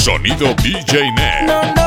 Sonido DJ Net.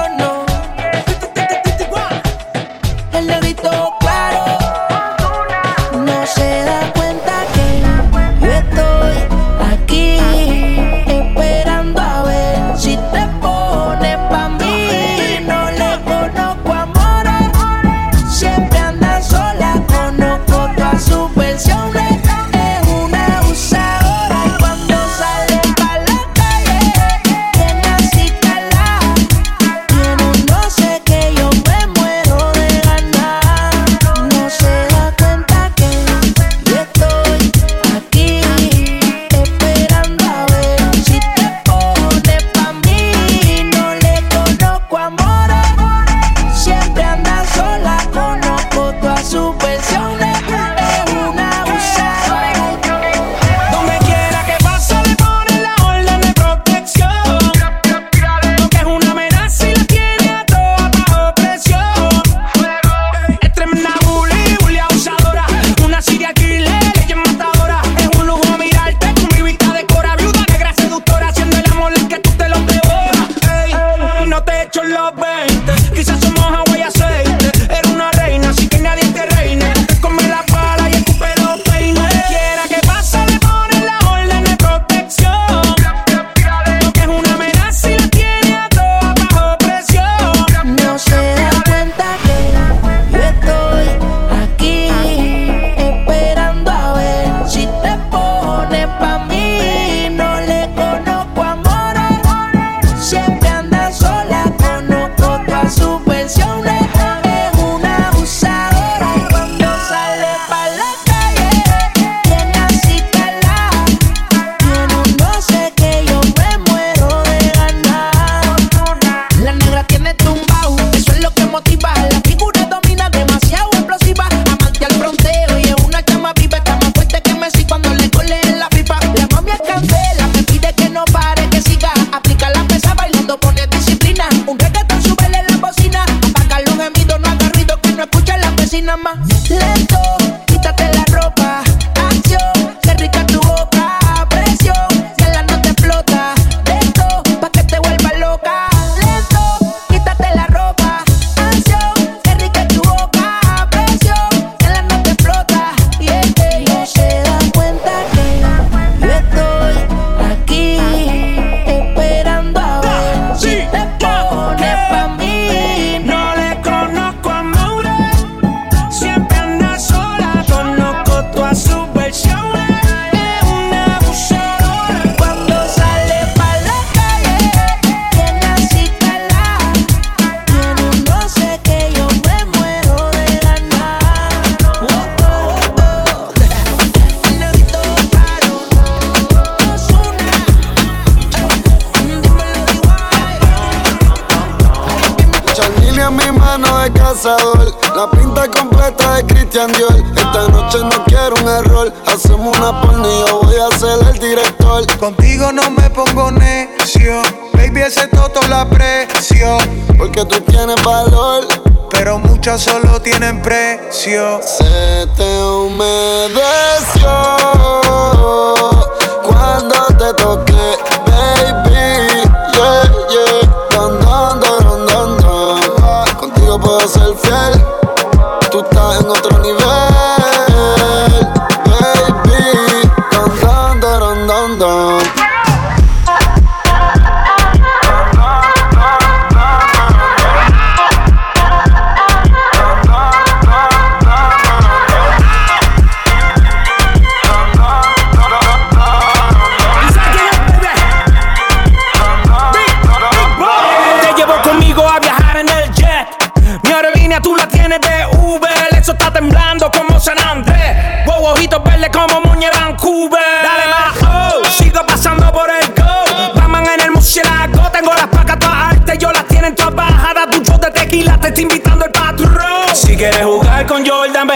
muchas solo tienen precio. Se te humedece.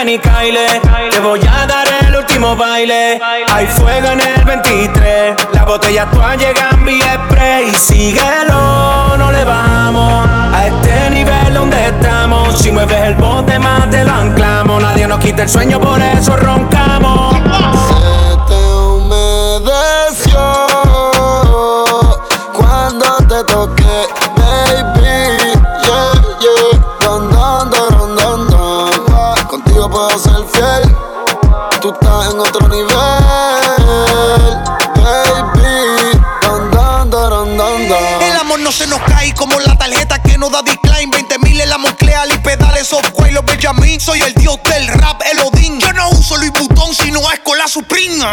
Ven y caile, te voy a dar el último baile. Hay fuego en el 23, la botella tú llegan mi spray. Síguelo, no le vamos a este nivel donde estamos. Si mueves el bote más te lo anclamos. Nadie nos quita el sueño, por eso roncamos. Soy el dios del rap, el Odín. Yo no uso Louis Vuitton, sino es con la Supreme.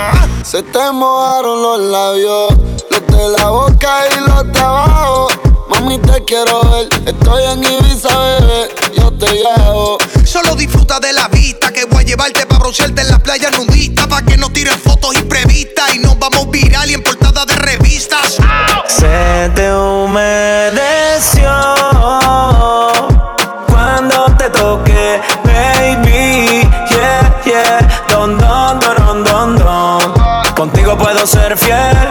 Se te mojaron los labios, los de la boca y los de abajo. Mami, te quiero ver. Estoy en Ibiza, bebé. Yo te llevo. Solo disfruta de la vista que voy a llevarte para broncearte en las playas nudistas. Para que no tires fotos imprevistas y nos vamos viral y en portada de revistas. Se te humedeció ser fiel.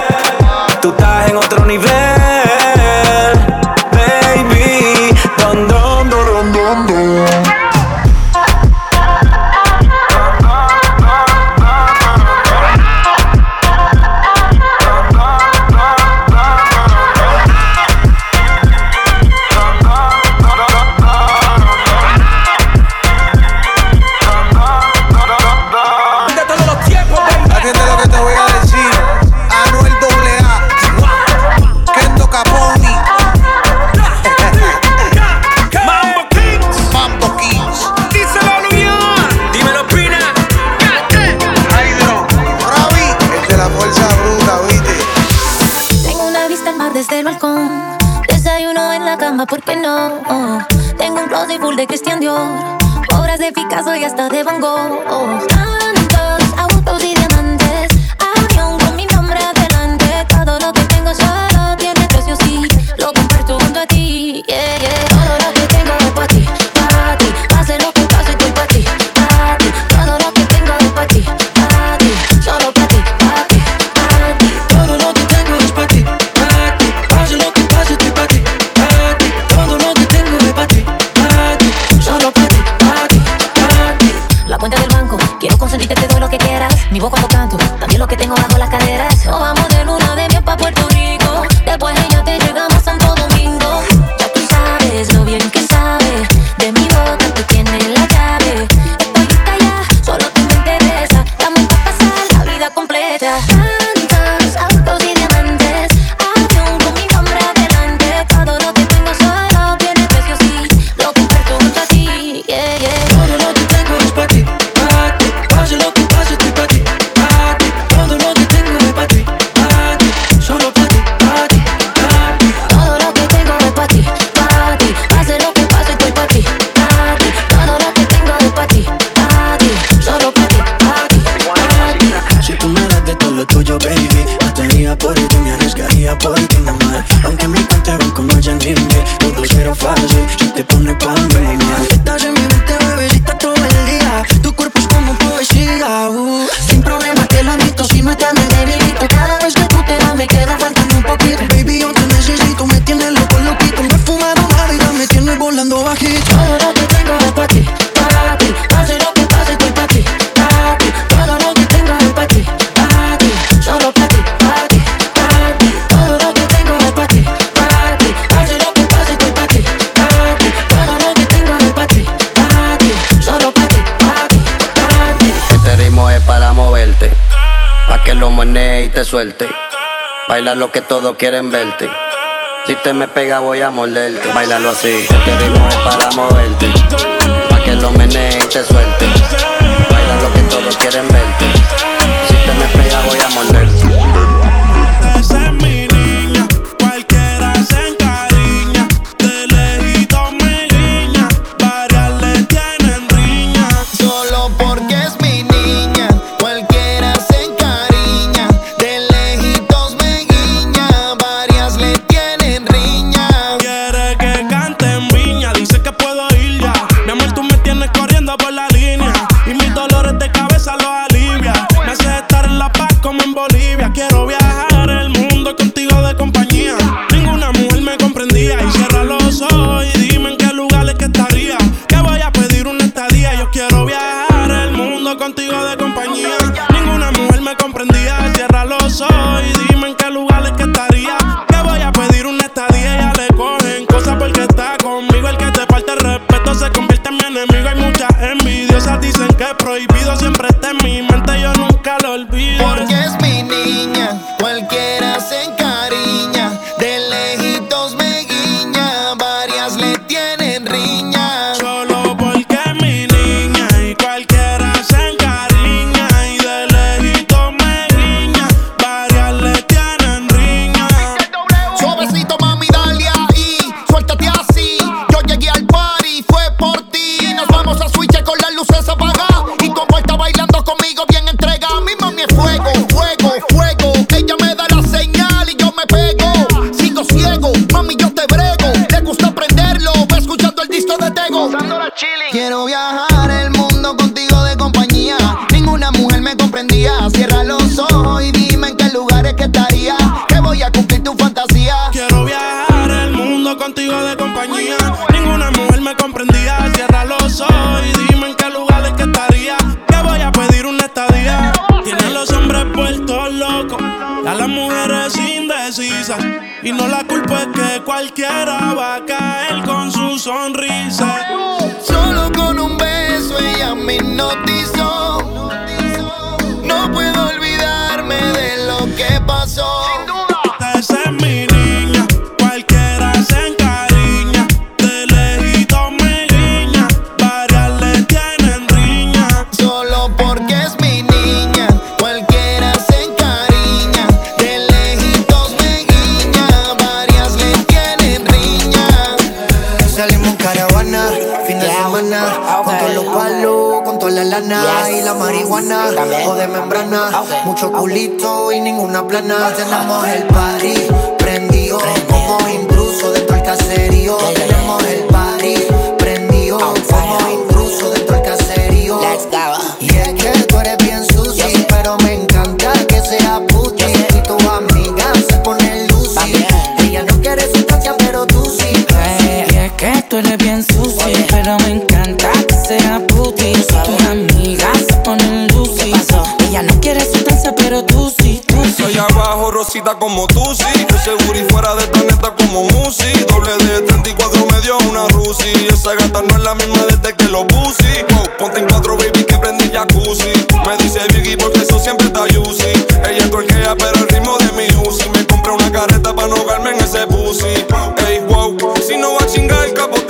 y hasta de Van Gogh. Mira lo que todos quieren verte. Si te me pega voy a morderte. Bailalo así, te digo es para moverte. Pa' que lo meneen te suelte. Baila lo que todos quieren verte. Ninguna Ella no quiere sustancia, pero tú sí. Soy abajo, rosita como tú, sí. Yo seguro y fuera de planeta como Musi. Doble de 34 me dio una Rusi. Esa gata no es la misma desde que lo puse. Oh, ponte en cuatro, baby, que prendí jacuzzi. Me dice Biggie porque eso siempre está juicy. Ella torquea, pero el ritmo de mi Uzi. Me compré una carreta para no ahogarme en ese pussy. Ey, wow, si no va a chingar, capotea. Puerto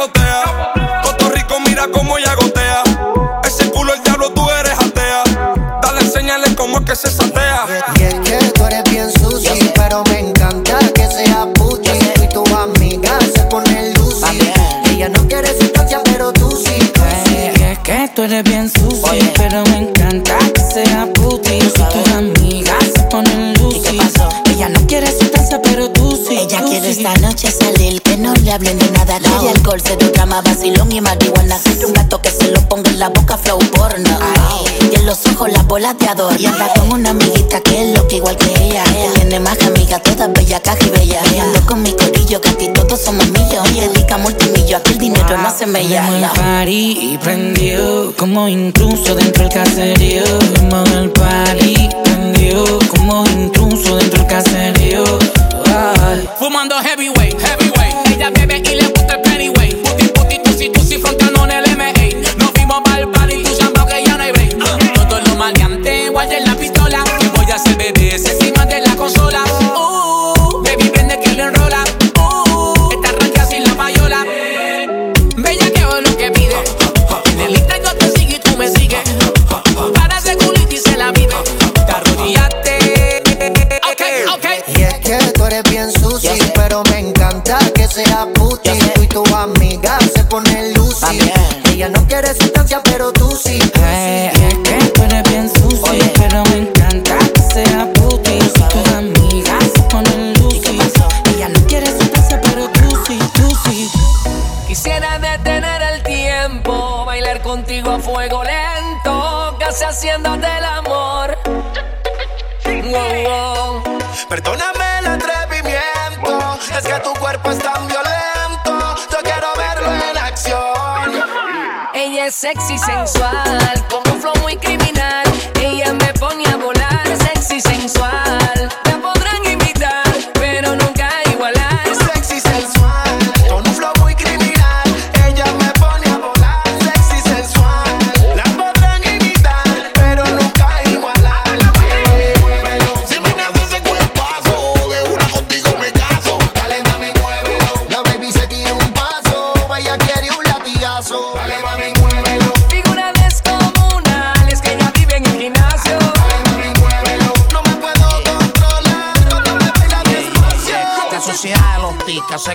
capotea. Puerto Rico, mira cómo ella gotea. Ese culo, el diablo, tú eres atea. Dale, enséñale cómo es que se satea. Le hablen de nada. Quiere alcohol, se drama, vacilón y marihuana. Quiere un gato que se lo ponga en la boca, flow porno. Y en los ojos las bolas de adorno. Y anda con una amiguita que es loca igual que ella. Ella tiene más amigas, todas bellas, caja y bellas. Y ando con mi corillo, que aquí todos somos millos. Y dedica multimillo, aquí el dinero no se me Tenemos el llama. party prendió como intruso dentro del caserío. Como el party prendió como intruso dentro del caserío. Ay. Fumando heavyweight, heavyweight. Ella bebe y le gusta el pennyweight. Puti, puti, tusi, tusi, frontando en el MA. Nos fuimos pa'l Ella no quiere sustancia, pero tú sí. sí. es que tú eres bien sucio, pero me encanta que sea puti. Tus amigas ponen lucy. Ella no quiere sustancia, pero tú sí, tú sí. Quisiera detener el tiempo, bailar contigo a fuego lento, casi haciéndote el sexy, sensual,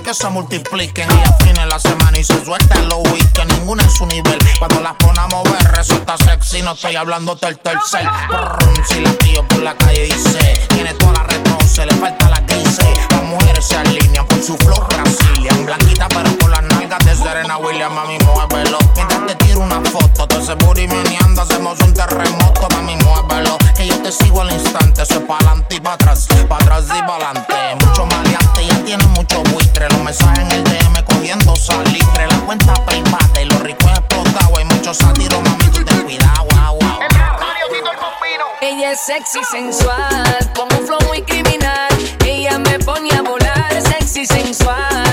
que se multipliquen. Y afine la semana y se suelta los que Ninguna en su nivel. Cuando las pone a mover, resulta sexy. No estoy hablando del tercer. Si la tío por la calle dice, tiene toda la retro, se le falta la que. Las mujeres se alinean por su flor Brasilia. Blanquita, pero con la Mientras te serena William, mami, muévelo. Mientras te tiro una foto, te seguro y meneando hacemos un terremoto, mami, muévelo. Que yo te sigo al instante, soy pa'lante y pa' atrás, pa' atrás y pa'lante. Mucho maleante, ya tiene mucho buitre. Los mensajes en el DM cogiendo salitre. La cuenta privada y los ricos explotados. Hay muchos sátiros, mami, tú te cuidado, wow, wow. Ella es sexy, sensual, con un flow muy criminal. Ella me pone a volar, sexy, sensual.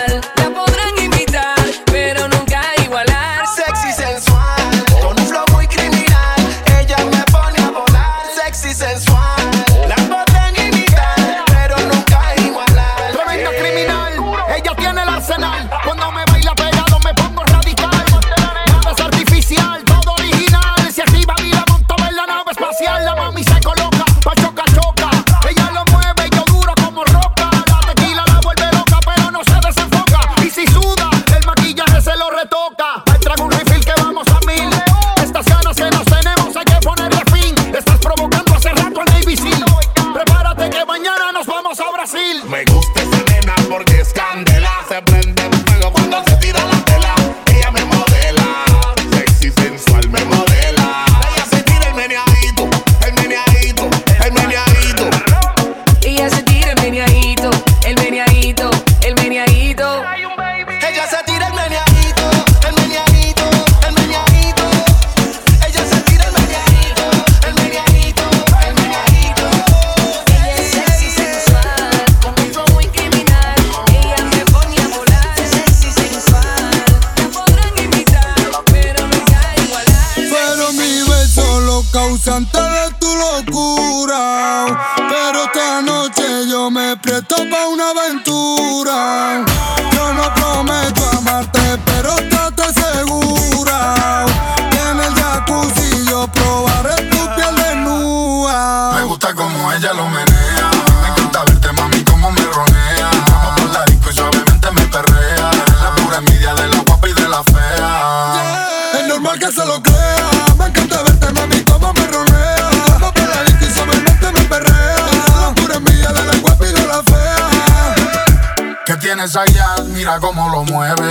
poquito. como lo mueve.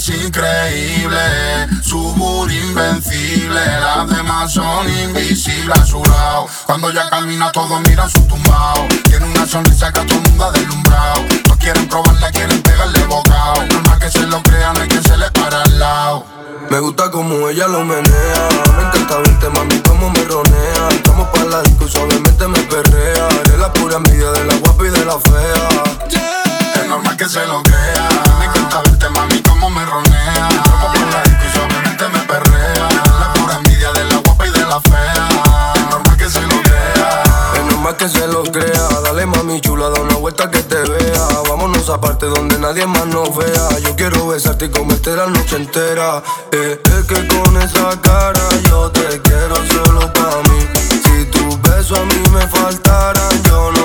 es increíble, su bur invencible, las demás son invisibles a su lado. Cuando ya camina todos miran su tumbao, tiene una sonrisa que a todo el mundo ha deslumbrado. No quieren probarla, quieren pegarle bocado, normal que se lo crean, hay que se le para al lado. Me gusta como ella lo menea, me encanta verte mami como me ronea, estamos para la disco y suavemente me perrea, eres la pura envidia de la guapa y de la fea. Yeah. Es normal que se lo crea, me encanta parte donde nadie más nos vea. Yo quiero besarte y comerte la noche entera. Eh, es que con esa cara yo te quiero solo para mí. Si tus besos a mí me faltaran, yo no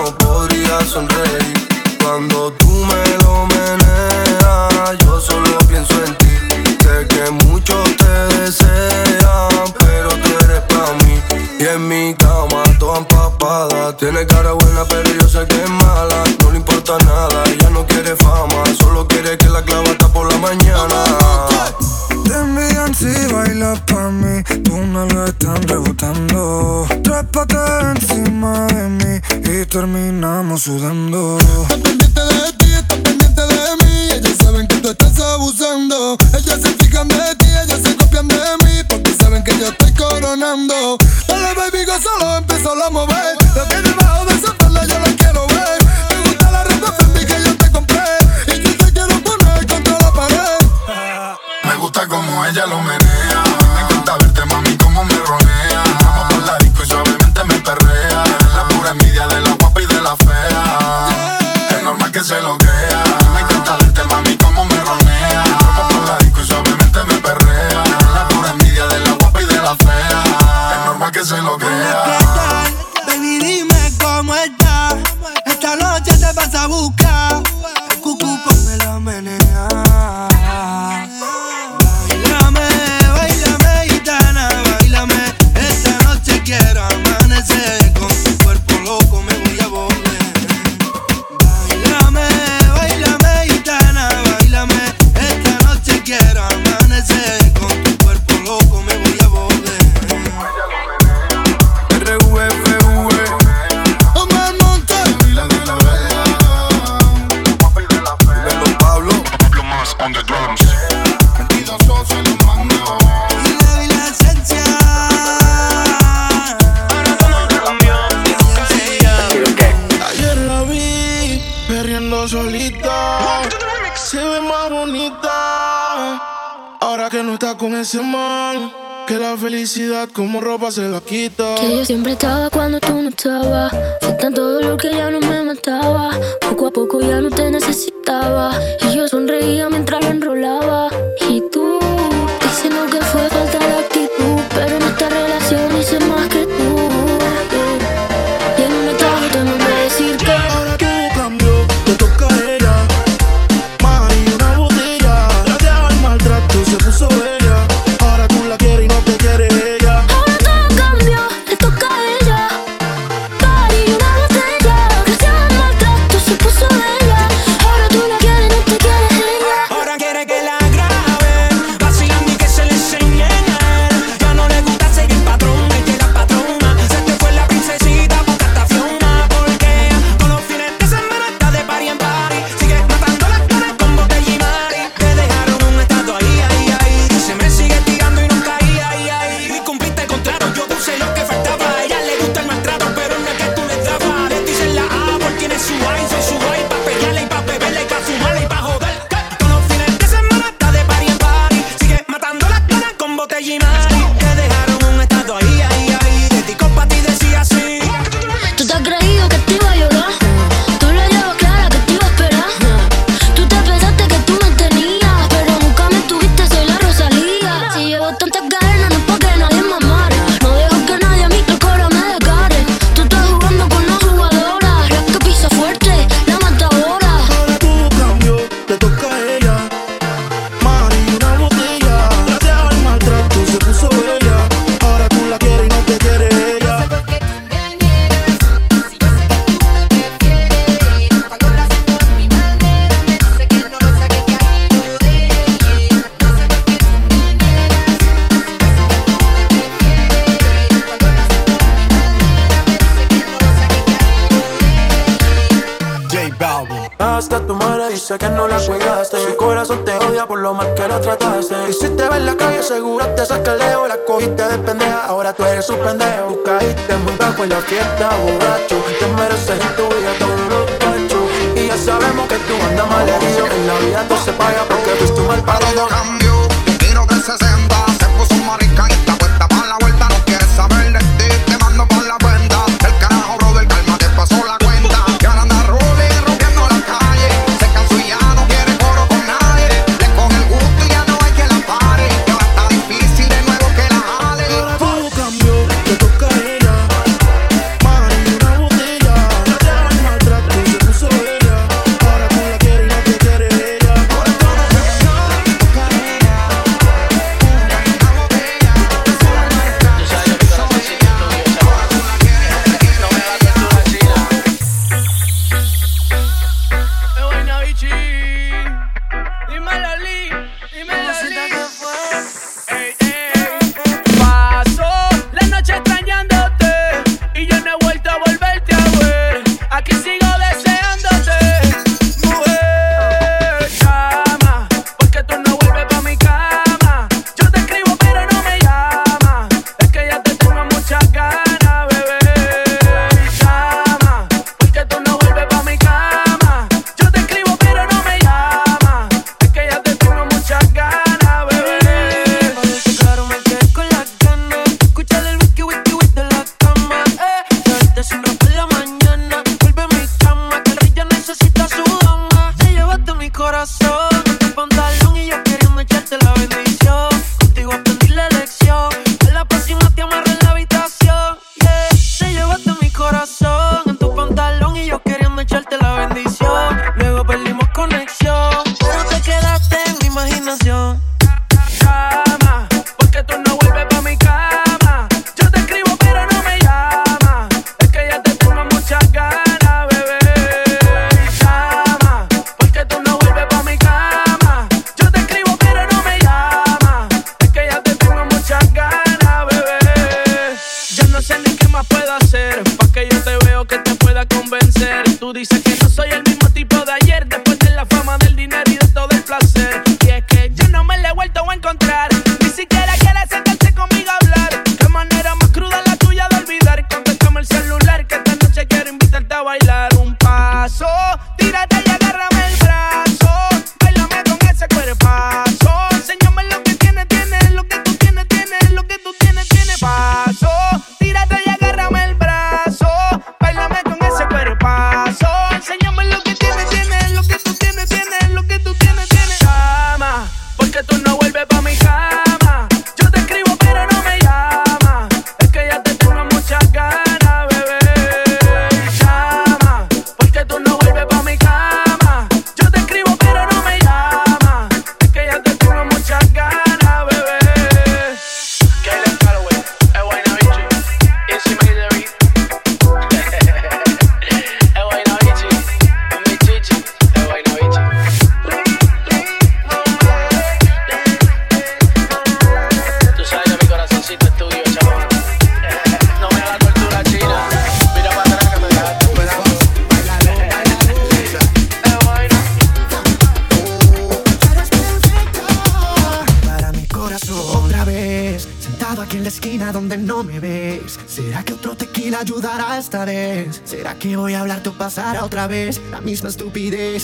misma estupidez?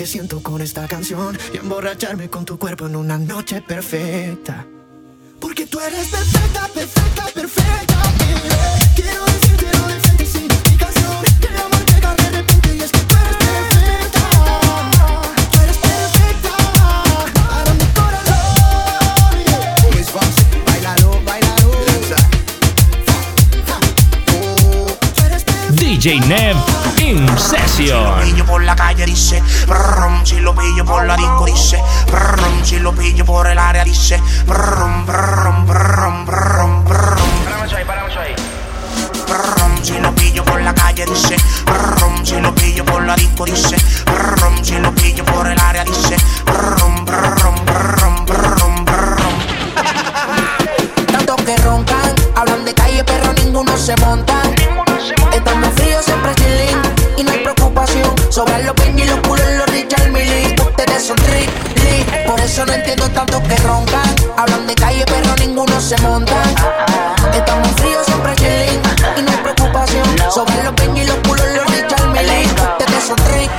Que siento con esta canción Y emborracharme con tu cuerpo en una noche perfecta. Porque tú eres perfecta, perfecta, perfecta. Quiero decírtelo de frente sin explicación Que el amor llega de repente y es que tú eres perfecta. Tú eres perfecta. Para mi corazón Luis Fonsi, bailalo, bailalo. DJ Nev in session. pillo por la calle dice brum, si lo pillo por la disco dice brum, si lo pillo por el área dice brum, brum, brum, brum, brum. Brum, si lo pillo por la calle dice brum, si lo pillo por la disco dice brum, si lo pillo por el área dice brum, brum, brum, brum, brum. Tantos que roncan, hablan de calle, pero ninguno se monta. Estamos fríos, siempre chilling. Y no hay preocupación sobre los y los culos, los Richard Millie. Ustedes son li. Por eso no entiendo tantos que roncan. Hablan de calle, pero ninguno se monta. Estamos fríos, siempre chilling. Y no hay preocupación sobre los y los culos, los Richard Millie. Ustedes son li.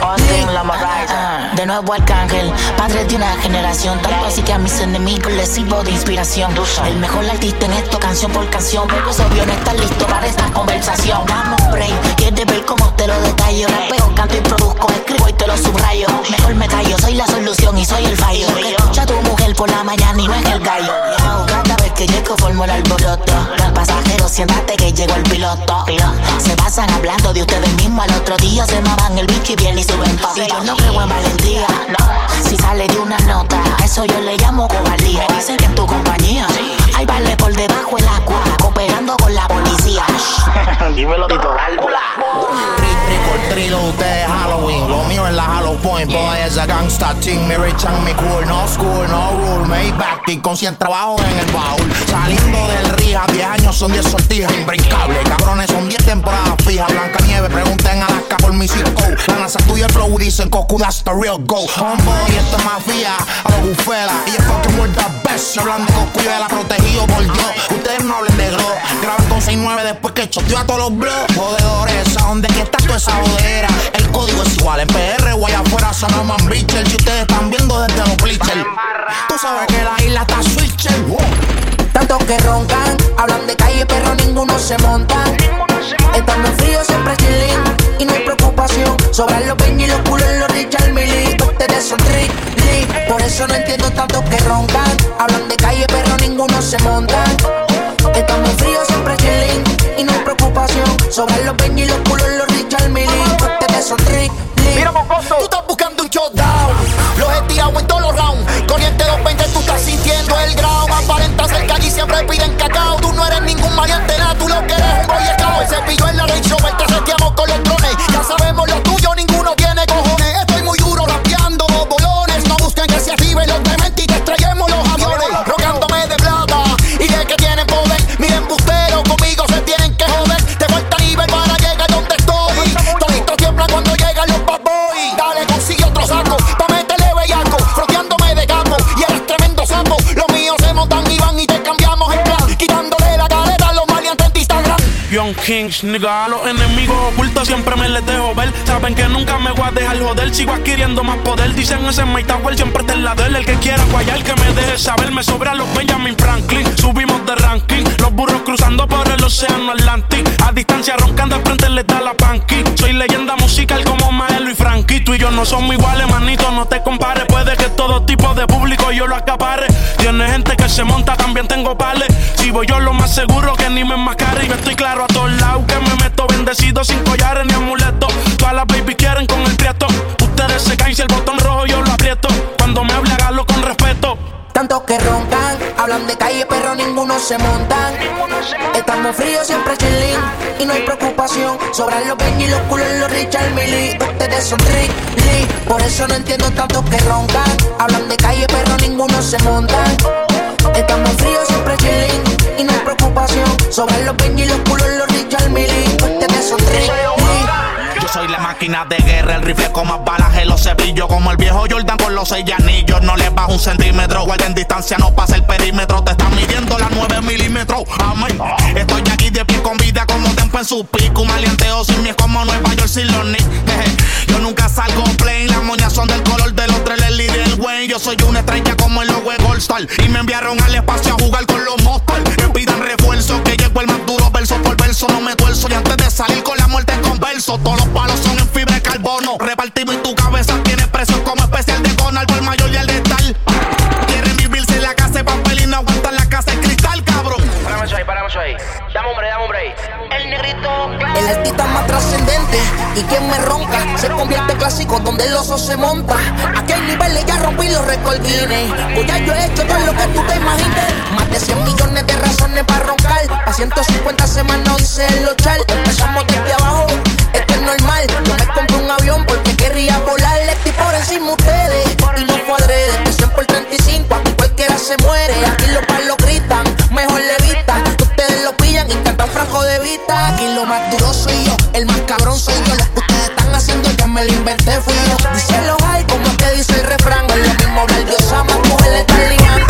De nuevo Arcángel, padre de una generación Tanto así que a mis enemigos les sirvo de inspiración. El mejor artista en esto, canción por canción. Pero es obvio no estar listo para esta conversación. Un break, quieres ver cómo te lo detallo. Rapeo, canto y produzco, escribo y te lo subrayo. Mejor me callo, soy la solución y soy el fallo. Que escucha a tu mujer por la mañana y no es el gallo que llego formo el alboroto. Los pasajeros, siéntate que llegó el piloto. Se pasan hablando de ustedes mismos. Al otro día se maman el bicho y bien y suben pa' Y yo no creo en valentía, no. Si sale de una nota, a eso yo le llamo cobardía. Dicen que en tu compañía Hay vale por debajo el agua Cooperando con la policía Dímelo, Tito Gálvula. Trick or treat, ustedes Halloween. Lo mío es la Halloween. Boy, es a gangsta team. Me rechan mi cool. No school, no rule. Maybach, y con 100 trabajo en el baúl. Saliendo del Rija, 10 años son 10 sortijas. Imbrincable. Cabrones son 10 temporadas fijas. Blanca nieve, pregunten a Alaska por mi code. La NASA tuya el flow dicen Coco, that's the real go. Homeboy, esto es mafia. A los bufela. Y es fucking world the best. Hablan de Coco, yo la protegido por yo. Ustedes no hablen de glow. Graban con 6-9 después que choteó a todos los blogs. Jodedores, ¿a dónde que está toda esa bodera? El código es igual en PR o allá afuera son man bitcher. Si ustedes están viendo desde los bleachers. Tú sabes que la isla está switcher. Tantos que roncan, hablan de calle, pero ninguno se monta. Estamos fríos, siempre chilling. Y no hay preocupación sobre los peñas y los culos, los Richard Millie. Ustedes son tri, li. Por eso no entiendo tantos que roncan. sobar los 20 king, nigga. A los enemigos ocultos siempre me les dejo ver. Saben que nunca me voy a dejar joder. Sigo adquiriendo más poder. Dicen ese Mike Tower siempre está en la del. El que quiera guayar, que me deje saber. Me sobran los Benjamin Franklin. Subimos de ranking. Los burros cruzando por el océano Atlántico. A distancia roncando al frente les da la panqui. Soy leyenda musical como Maelo y Frankie. Tú y yo no somos iguales, manito. No te compares. Puede que todo tipo de público yo lo acapare. Tiene gente que se monta, también tengo pales. Yo lo más seguro que ni me enmascare. Y yo estoy claro a todos lados que me meto bendecido sin collares ni amuletos. Todas las baby quieren con el prieto. Ustedes se caen si el botón rojo yo lo aprieto. Cuando me hable, hágalo con respeto. Tantos que roncan, hablan de calle, pero ninguno se montan. Estamos fríos, siempre chilling. Y no hay preocupación. Sobran los Ben y los culos, los Richard Millie. Ustedes son trick, Lee. Por eso no entiendo tantos que roncan. Hablan de calle, pero ninguno se montan. Estamos fríos, siempre chilling. Y no hay preocupación. Sobran los Ben y los culos, los Richard Millie. Ustedes son trick, Lee. Yo soy la máquina de guerra, el rifle con más balas, el cepillo como el viejo Jordan con los seis anillos. No le bajo un centímetro, en distancia, no pasa el perímetro. Te están midiendo las 9 milímetros. Amén. Estoy aquí de pie con vida como tempo en su pico. Maleanteo sin mí es como Nueva York sin los nunca salgo plain, las moñas son del color de los tres, el el Wayne. Yo soy una estrella como el logo de Star. Y me enviaron al espacio a jugar con los monsters. Me pidan refuerzo, que llego el más duro, verso por verso. No me tuerzo y antes de salir con la muerte converso. Todos los palos son en fibra de carbono. Repartimos y tu El artista más trascendente y quien me ronca se convierte en clásico donde el oso se monta. Aquí hay niveles, ya rompí los recordines. Pues ya yo he hecho todo lo que tú te imagines. Más de 100 millones de razones para roncar. A 150 semanas hice el lochar. Empezamos desde abajo, esto es normal. Yo me compré un avión porque querría volar. De vista. Aquí lo más duro soy yo, el más cabrón soy yo. Lo que ustedes están haciendo que me lo inventé fui yo. Dice los hay como es que dice el refrán. Es lo mismo hablar de Osama, mujer le están ligando.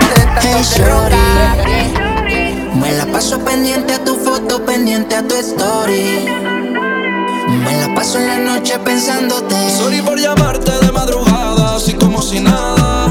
Ustedes están hey, Me la paso pendiente a tu foto, pendiente a tu story. Me la paso en la noche pensándote. Sorry por llamarte de madrugada, así como si nada.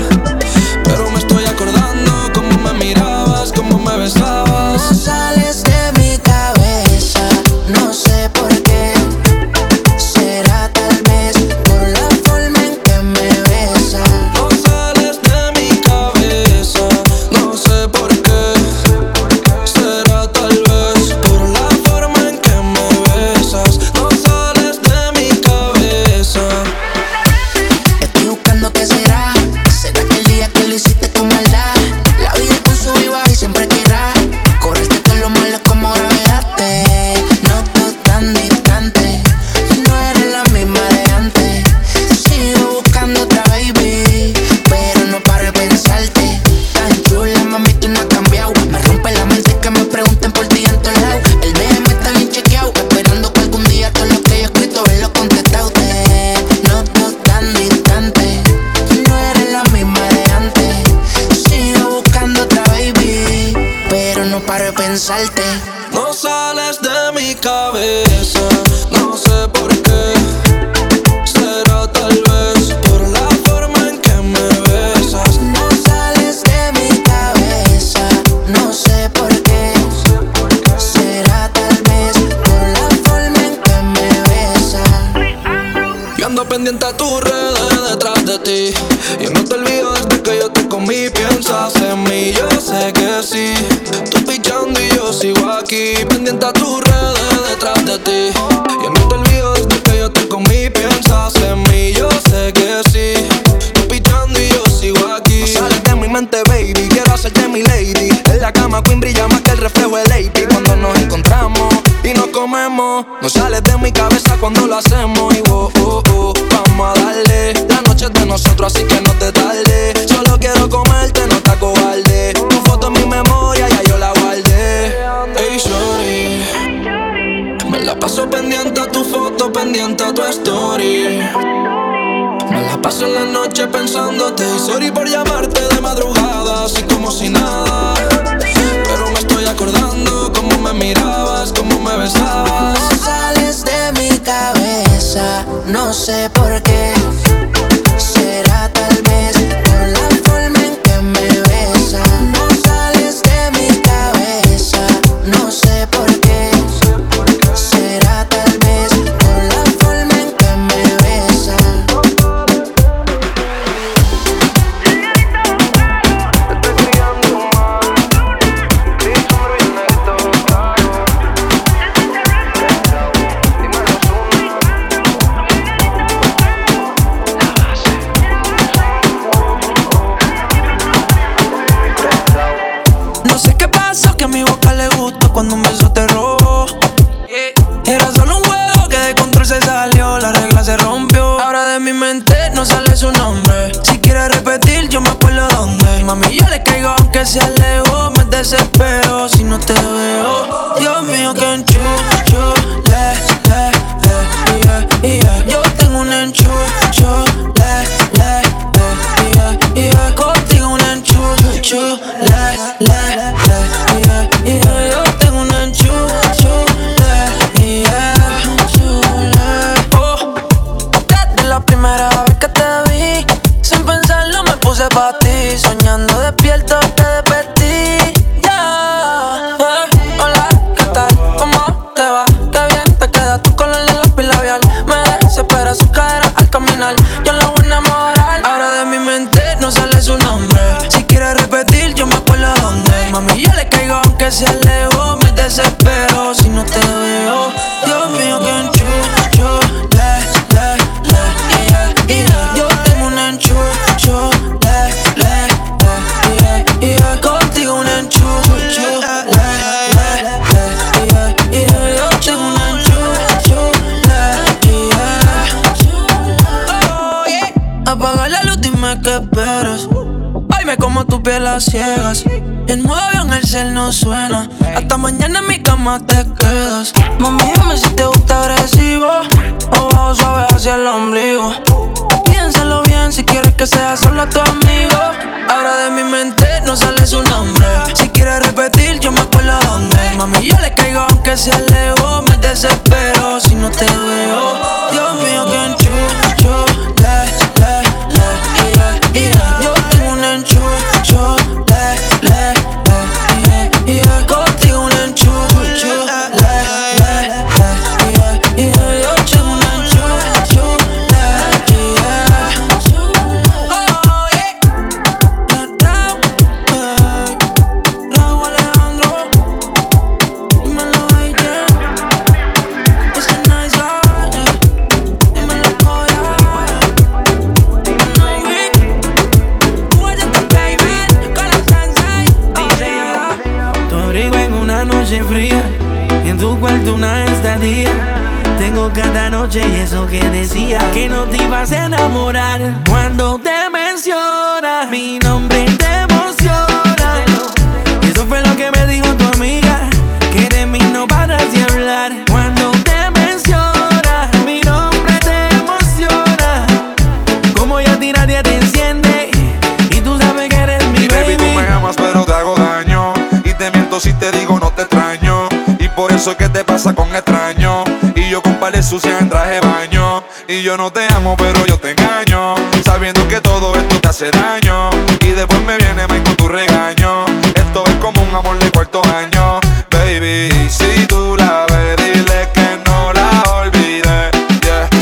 por eso es que te pasa con extraño. Y yo con pales sucias en traje baño. Y yo no te amo, pero yo te engaño. Sabiendo que todo esto te hace daño. Y después me viene mal con tu regaño. Esto es como un amor de cuarto año. Baby, si tú la ves, dile que no la olvides.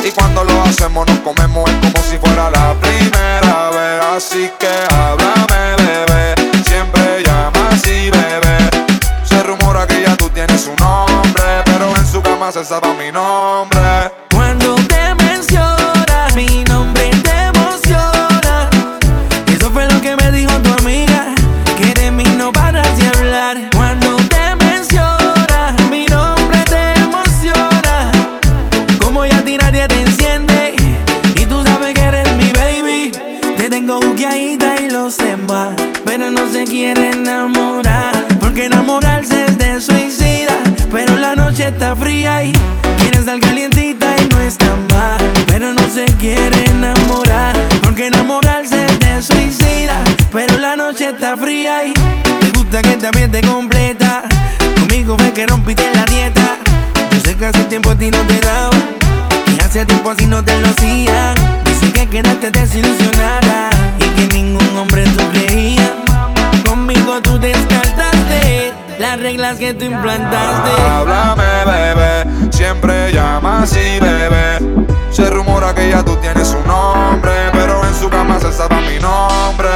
Y cuando lo hacemos, nos comemos es como si fuera la primera vez. Así que abre esa para mí no. fría y quiere estar calientita y no está mal. Pero no se quiere enamorar, porque enamorarse te suicida. Pero la noche está fría y te gusta que también te completa. Conmigo ves que rompiste la dieta. Yo sé que hace tiempo a ti no te daba, y hace tiempo así no te lo hacía. Dice que quedaste desilusionado que tú implantaste. Háblame, bebé, siempre llama así, bebé. Se rumora que ya tú tienes un nombre, pero en su cama se sabe mi nombre.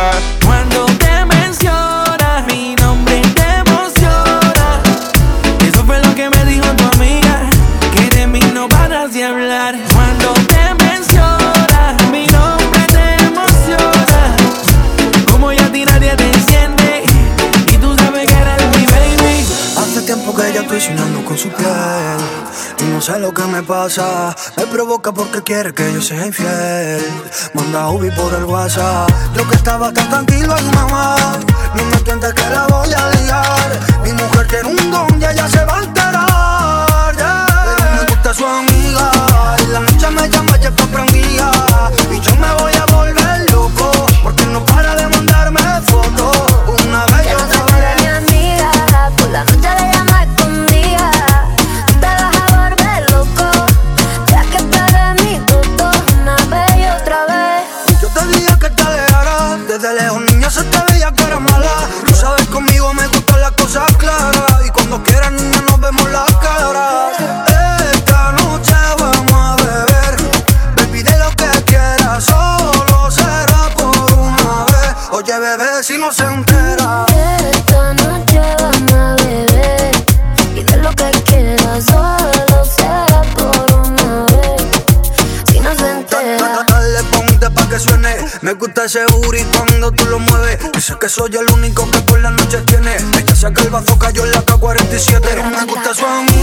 Con su piel. Y no sé lo que me pasa Me provoca porque quiere que yo sea infiel. Manda Ubi por el WhatsApp. Yo que estaba tan tranquilo ahí mamá No me entiendes que la voy a liar. Mi mujer tiene un don y ella se va a enterar me gusta su amiga En la noche me llama ya está prendida. Y yo me voy a volver loco Porque no para de mandarme fotos. Una vez y ese booty cuando tú lo mueves Dice que soy el único que por las noches tiene. Ella saca el bazo, cayó en la K-47 Pero me gusta su amiga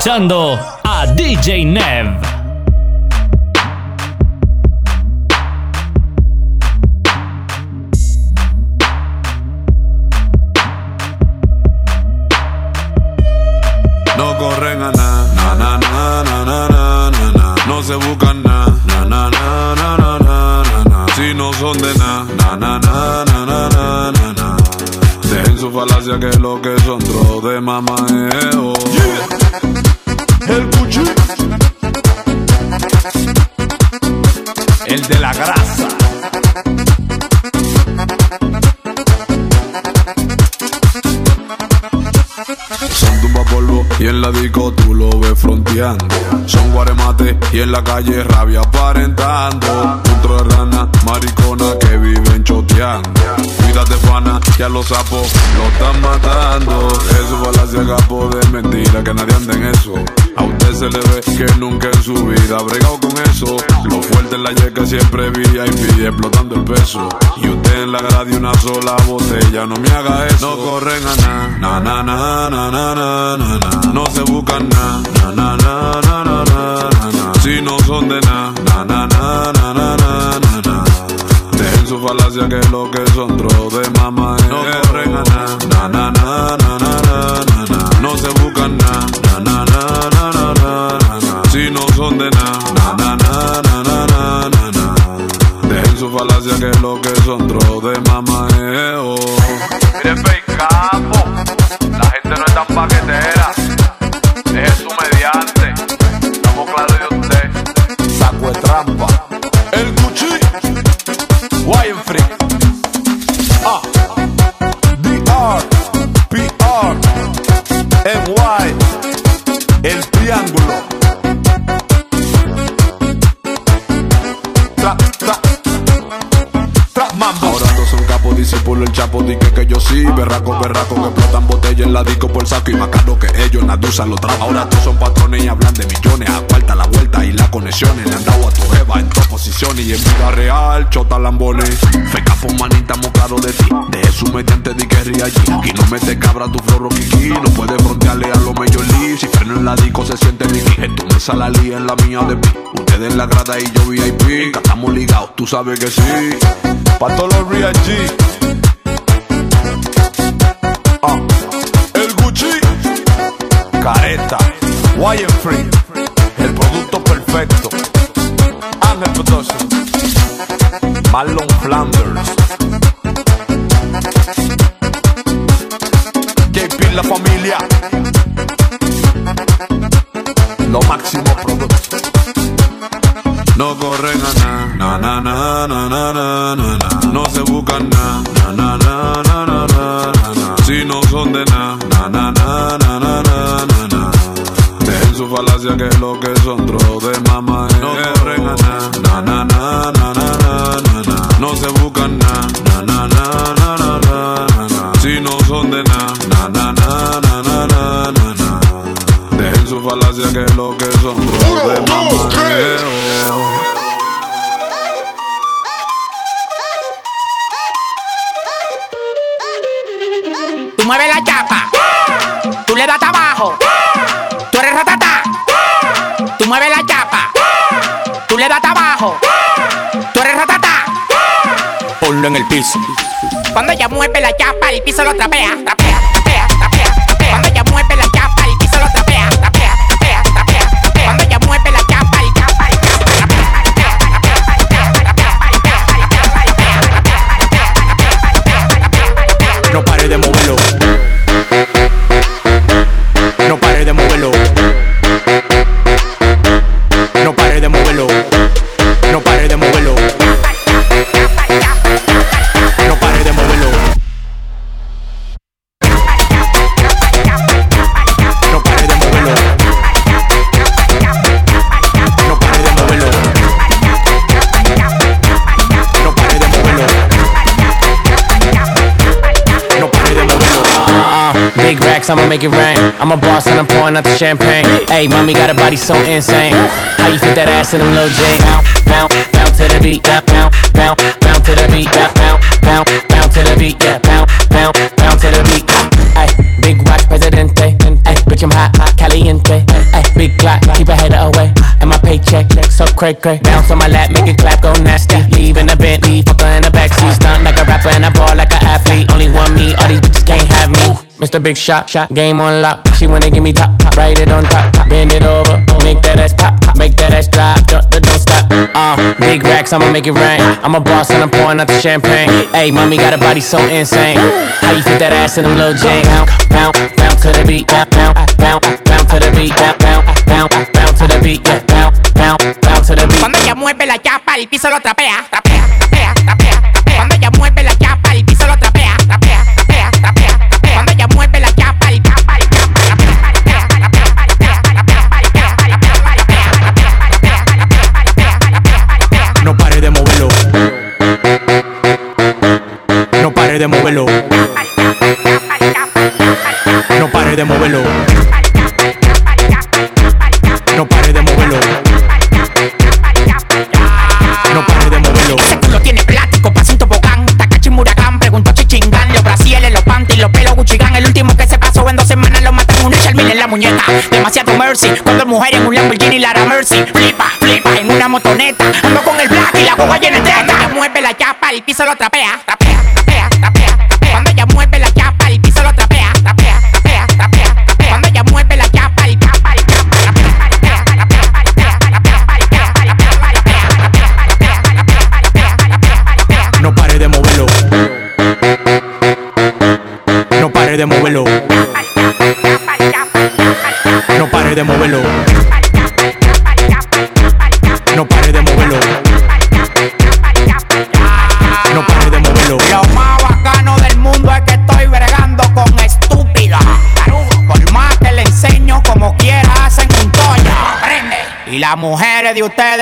escuchando falacia que lo que son tro de mamajeo. El cuchi. El de la grasa. Son tumba polvo y en la disco tú lo ves fronteando. Son guaremate y en la calle rabia aparentando otra rana, maricona que vive en Chotián. Cuídate, pana, ya los sapos lo están matando. Eso palacio capo de mentira, que nadie anda en eso. A usted se le ve que nunca en su vida ha bregado con eso. Lo fuerte en la yeca siempre VIP, explotando el peso. Y usted en la grada de una sola botella, no me haga eso. No corren a na, na, na, na, na, na, na, na. No se buscan na, na, na, na, na, na. na si no son de na, na, na, na, na, na, na, na. Dejen su falacia que lo que son dro de mamá no corren a na, na, na, na, na, na, na, na, No se buscan na, na, na, na, na, na, na, na. Si no son de na, na, na, na, na, na, na, na. Dejen su falacia que lo que son dro de mamá Miren, fake capo, la gente no es tan paquetera. Sí. Berraco, berraco, que explotan botella en la disco por saco y más caro que ellos, Nadusa lo traba. Ahora todos son patrones y hablan de millones. A cuarta la vuelta y las conexiones. Le han dado a tu jeva en dos posiciones y en vida real, chota lambones. Fe capo, manita, claros de ti. De su mediante di que allí. Aquí no mete cabra tu flor kiki. No puede frontearle a los Major League. Si freno en la disco se siente Mickey. En tu mesa la lía en la mía de mí. Ustedes en la grada y yo VIP. Estamos ligados, tú sabes que sí. Pa' todos los real. Careta. Wire Free. El producto perfecto. tapea. I'ma make it rain. I'm a boss and I'm pouring out the champagne. Hey, mommy got a body so insane. How you fit that ass in them little jeans? Bounce, bounce, bounce to the beat. Bounce, bounce, bounce to the beat. Bounce, bounce, bounce to the beat. Yeah, bounce, bounce, bounce to the beat. Hey, big watch, presidente. Hey, bitch, I'm hot, hot, caliente. Hey, big clock, keep a head away. And my paycheck, so cray cray. Bounce on my lap, make it clap, Mr. Big Shot, shot, game on lock. She wanna give me top, top, write it on top, top. bend it over, make that ass pop, pop, make that ass drop, don't, don't stop. Uh, big racks, I'ma make it rain. I'm a boss and I'm pouring out the champagne. Hey, mommy got a body so insane. How you fit that ass in them little jeans? Bounce, bounce, bounce to the beat, bounce, bounce, bounce, bounce to the beat, bounce, bounce, bounce to the beat, yeah, bounce, bounce, bounce to the beat. Cuando ella mueve la chapa, el piso lo trapea, trapea, trapea, trapea, pare de moverlo. No pare de moverlo. No pare de moverlo. No pare de moverlo. Ese culo tiene plástico, pasito bocán, Takachi Muragán, preguntó Chichingán, los brasiles, los panties, los pelos Guchigán, el último que se pasó en dos semanas lo matan un Richard Mille en la muñeca. Demasiado mercy, cuando mujer en un Lamborghini Lara Mercy, flipa, flipa en una motoneta, ando con el black y la guagua llena de teta. Mueve la chapa, el piso lo trapea, trapea.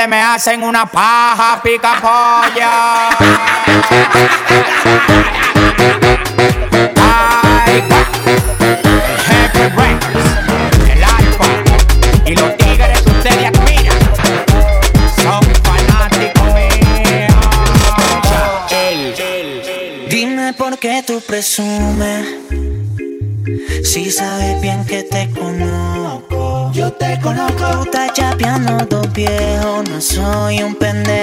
me hacen una paja pica polla. soy un pendejo.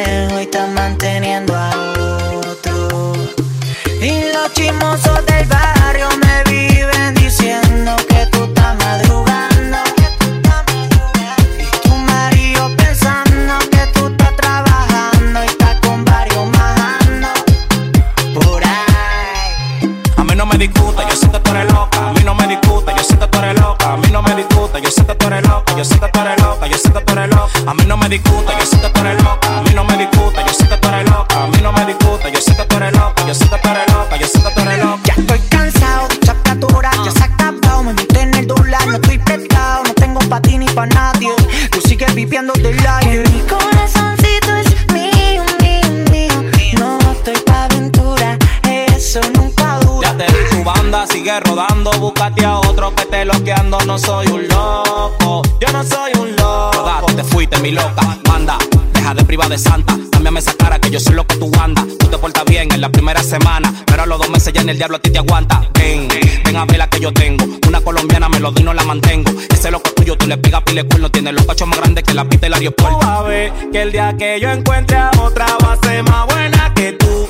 el escuelo tiene los cachos más grandes que la pista del aeropuerto. Tú a ver que el día que yo encuentre a otra va a ser más buena que tú,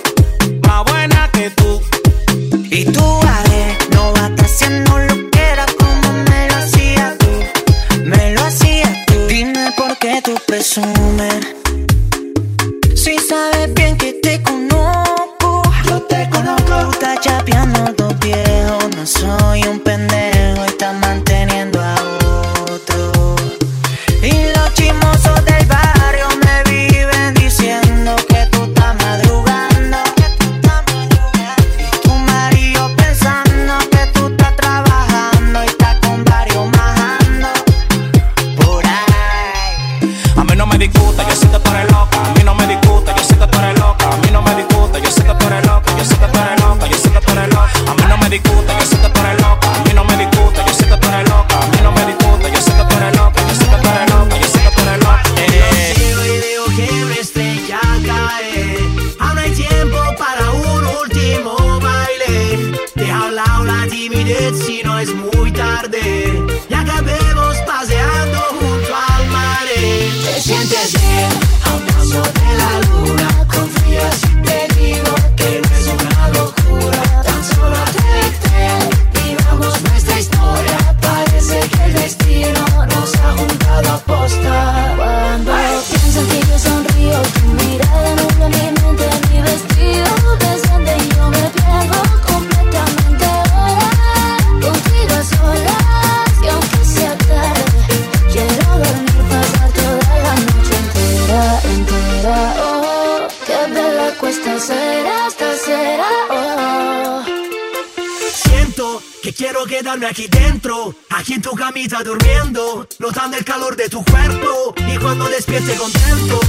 más buena que tú. Y tú a ver, no va a estar haciendo lo que era como me lo hacías tú, me lo hacías tú. Dime por qué tú presumes entender al paso de la dormiendo, notando el calor de tu cuerpo y cuando despierte contento.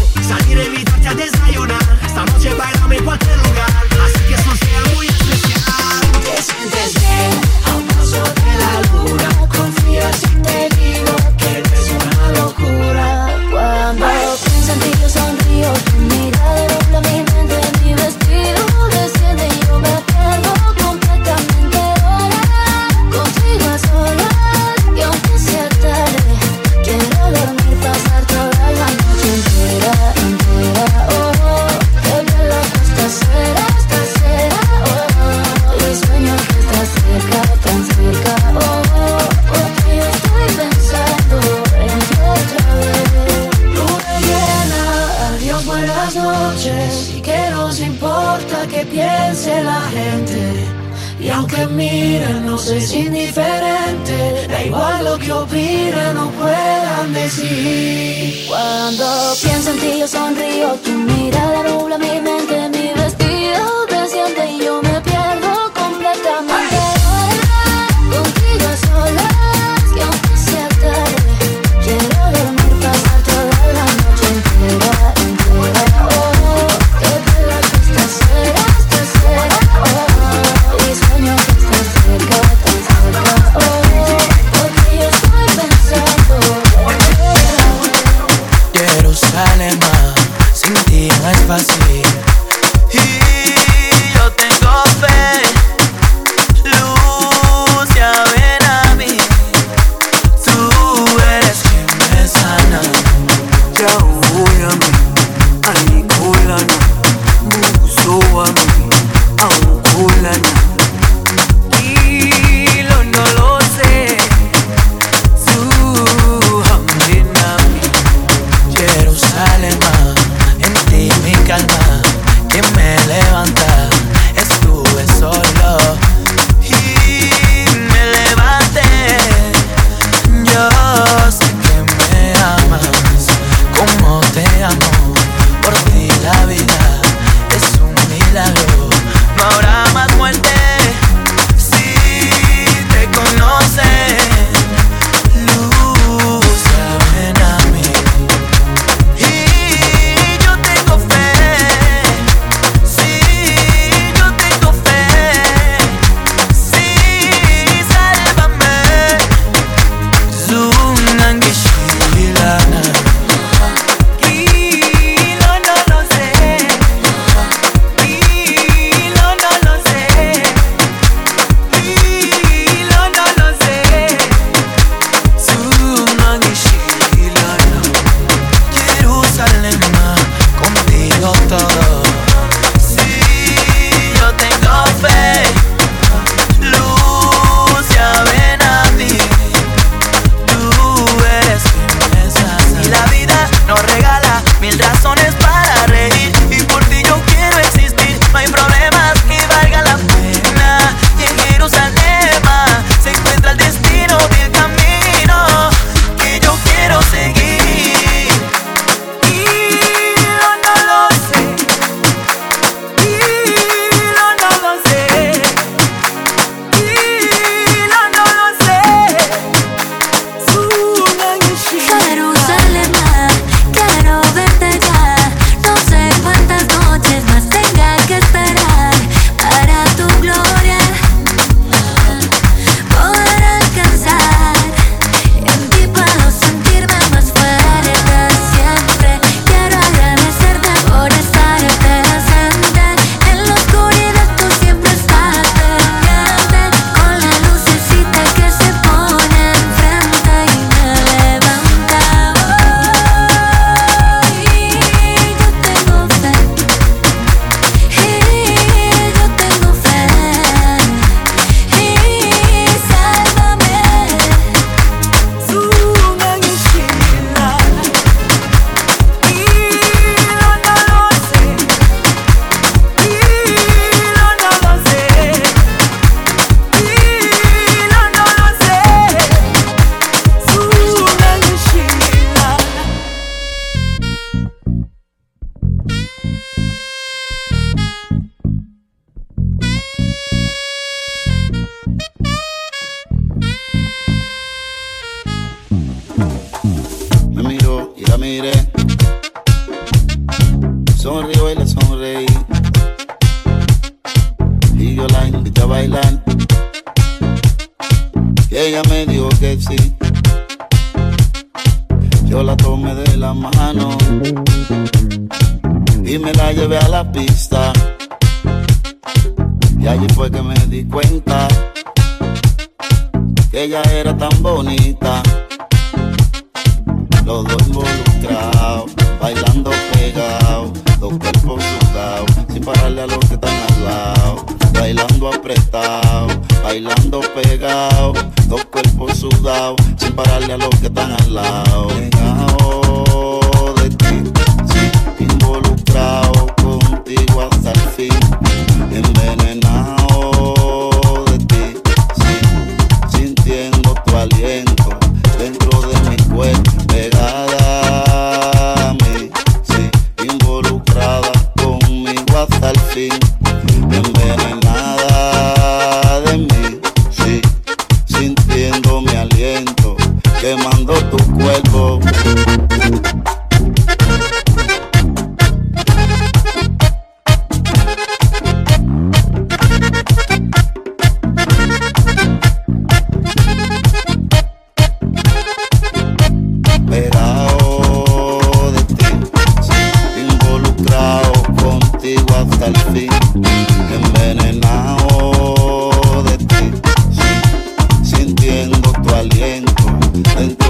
Hey.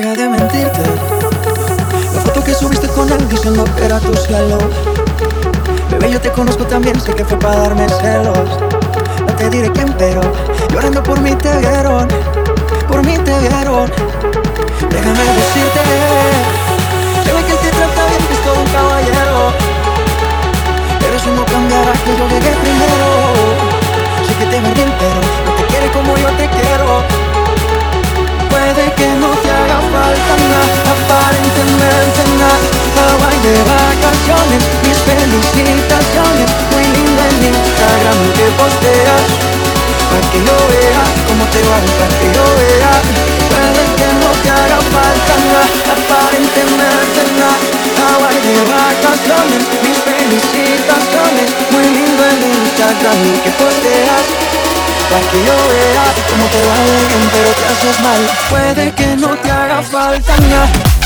Deja de mentirte. La foto que subiste con él diciendo que era tu cielo. Bebé, yo te conozco también, sé que fue para darme celos. No te diré quién, pero llorando por mí te vieron. Por mí te vieron. Déjame decirte. Se ve que él te trata bien, que es todo un caballero. Pero eso no cambiará que yo llegué primero. Sé que te va bien, pero no te quiere como yo te quiero. Puede que no te haga falta nada, aparentemente nada. Hawaii de vacaciones, mis felicitaciones. Muy lindo en Instagram que posteas. Para que yo vea cómo te va, para que yo vea. Puede que no te haga falta nada, aparentemente nada. Hawaii de vacaciones, mis felicitaciones. Muy lindo en Instagram que posteas. Para que yo vea cómo te va bien, pero te haces mal. Puede que no te haga falta nada.